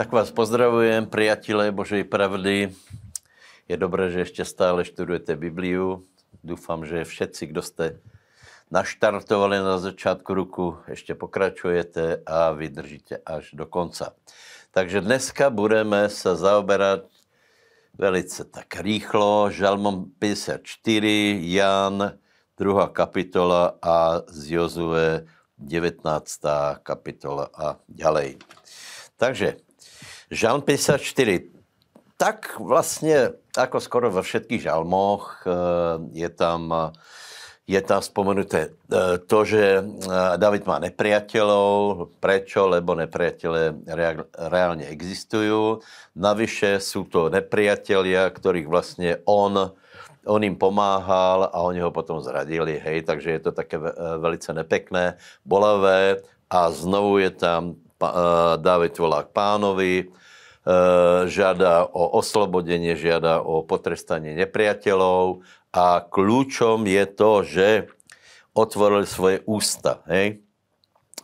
Tak vás pozdravujem, priatelé Božej pravdy. Je dobré, že ještě stále študujete Bibliu. Doufám, že všetci, kdo jste naštartovali na začátku roku, ještě pokračujete a vydržíte až do konca. Takže dneska budeme se zaoberat velice tak rýchlo. Žalmom 54, Jan, druhá kapitola a z Jozue 19. kapitola a ďalej. Takže Žalm 54. Tak vlastně, jako skoro ve všetkých žalmoch, eh, je tam, je tam spomenuté eh, to, že eh, David má nepriateľov. Prečo? Lebo nepriatele reálně existují. Navyše jsou to nepriatelia, kterých vlastně on on jim pomáhal a oni ho potom zradili, hej, takže je to také velice nepekné, bolavé a znovu je tam David volá k pánovi, Eh, žiada o oslobodenie, žiada o potrestanie nepriateľov a kľúčom je to, že otvoril svoje ústa. Hej?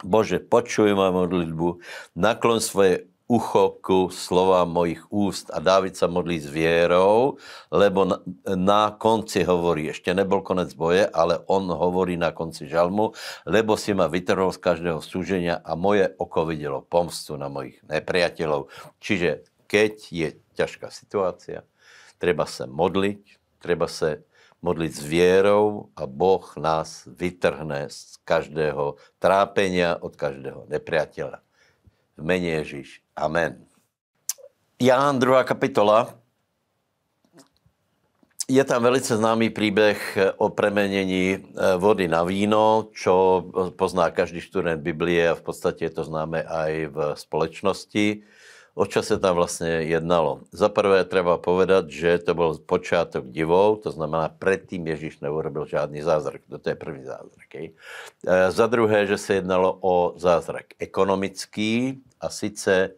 Bože, počuj moju modlitbu, naklon svoje ucho ku slova mojich úst. A Dávid sa modlí s vierou, lebo na, na konci hovorí, ešte nebol konec boje, ale on hovorí na konci žalmu, lebo si ma vytrhol z každého súženia a moje oko videlo pomstu na mojich nepriateľov. Čiže keď je ťažká situácia, treba sa modliť, treba sa modliť s vierou a Boh nás vytrhne z každého trápenia, od každého nepriateľa. V mene Ježíš. Amen. Ján, druhá kapitola. Je tam velice známý příběh o premenění eh, vody na víno, čo pozná každý student Biblie a v podstatě to známe aj v společnosti. O čo se tam vlastně jednalo? Za prvé treba povedat, že to byl počátek divou, to znamená, předtím Ježíš neurobil žádný zázrak. To je první zázrak. Eh, za druhé, že se jednalo o zázrak ekonomický a sice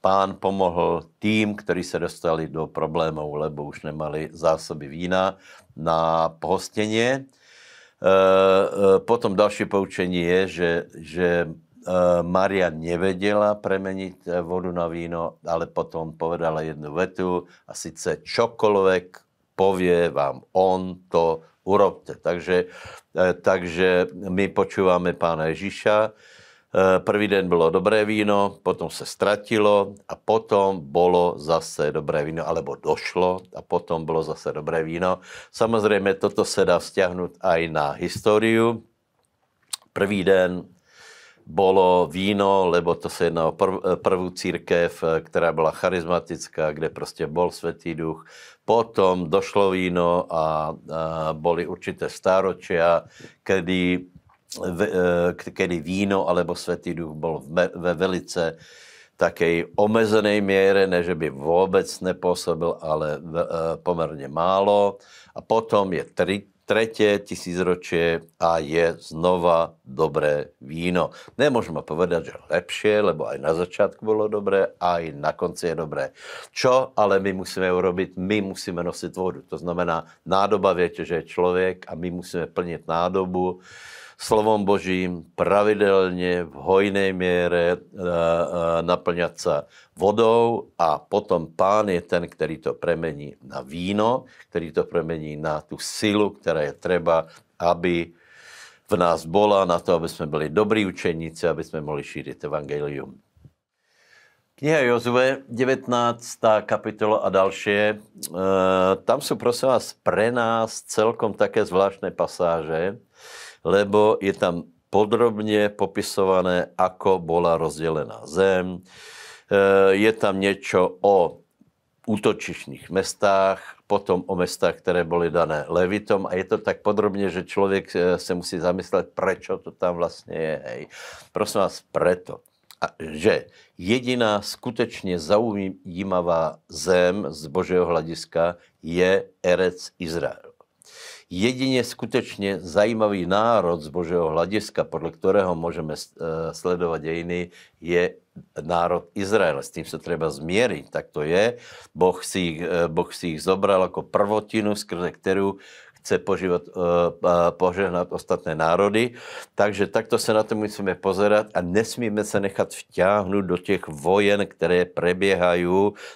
pán pomohl tým, kteří se dostali do problémů, lebo už nemali zásoby vína na pohostěně. E, e, potom další poučení je, že, že e, Maria nevedela premeniť vodu na víno, ale potom povedala jednu vetu a sice čokoľvek povie vám on, to urobte. Takže, takže my počúvame pána Ježíša, Eh, prvý den bylo dobré víno, potom se ztratilo a potom bylo zase dobré víno, alebo došlo a potom bylo zase dobré víno. Samozřejmě toto se dá vzťahnout aj na historiu. Prvý den bylo víno, lebo to se jedná o prv, eh, církev, eh, která byla charizmatická, kde prostě bol Světý duch. Potom došlo víno a, a boli určité stáročia, kedy Eh, kedy víno alebo Světý duch byl ve velice také omezené míře, ne že by vůbec nepůsobil, ale eh, poměrně málo. A potom je tři, třetí tisícročí a je znova dobré víno. Nemůžeme povedat, že lepší, lebo aj na začátku bylo dobré, a i na konci je dobré. Čo ale my musíme urobit? My musíme nosit vodu. To znamená, nádoba, větě, že je člověk a my musíme plnit nádobu slovom Božím pravidelně v hojné míře eh, eh, naplňat se vodou a potom pán je ten, který to premení na víno, který to premení na tu silu, která je třeba, aby v nás bola na to, aby jsme byli dobrý učeníci, aby jsme mohli šířit evangelium. Kniha Jozue, 19. kapitola a další. E, tam jsou prosím vás pre nás celkom také zvláštné pasáže, lebo je tam podrobně popisované, ako bola rozdělená zem. Eh, je tam něco o útočišných mestách, potom o mestách, které byly dané Levitom a je to tak podrobně, že člověk eh, se musí zamyslet, proč to tam vlastně je. Hej. Prosím vás, preto, že jediná skutečně zaujímavá zem z božího hlediska je Erec Izrael jedině skutečně zajímavý národ z božího hlediska, podle kterého můžeme eh, sledovat dějiny, je národ Izrael. S tím se třeba změřit. Tak to je. Boh si, eh, boh si jich zobral jako prvotinu, skrze kterou chce požívat, požehnat ostatné národy. Takže takto se na to musíme pozerat a nesmíme se nechat vťáhnout do těch vojen, které preběhají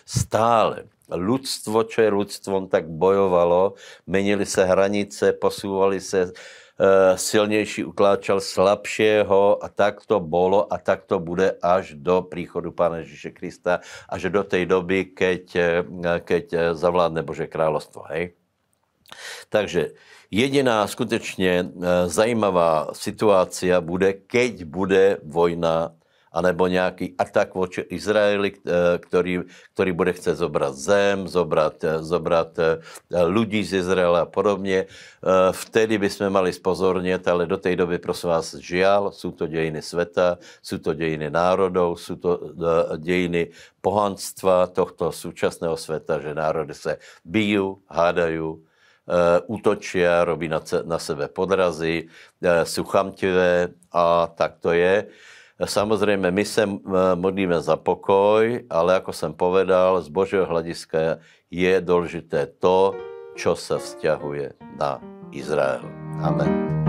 stále ľudstvo, čo je ľudstvom, tak bojovalo, menili se hranice, posúvali se, uh, silnější utláčal slabšího a tak to bylo a tak to bude až do příchodu Pána Ježíše Krista, až do té doby, keď, eh, keď eh, zavládne Bože královstvo. Hej? Takže jediná skutečně zajímavá situácia bude, keď bude vojna anebo nějaký atak voči Izraeli, eh, který, který bude chcet zobrat zem, zobrat, eh, zobrat eh, lidí z Izraela a podobně. Vtedy bychom mali spozornět, ale do té doby, prosím vás, žial, jsou to dějiny světa, jsou to dějiny národů, jsou to dějiny pohanstva tohto současného světa, že národy se bijí, hádají, útočí, robí na, na sebe podrazy, jsou chamtivé a tak to je. Samozřejmě my se modlíme za pokoj, ale jako jsem povedal, z Božího hlediska je důležité to, čo se vzťahuje na Izrael. Amen.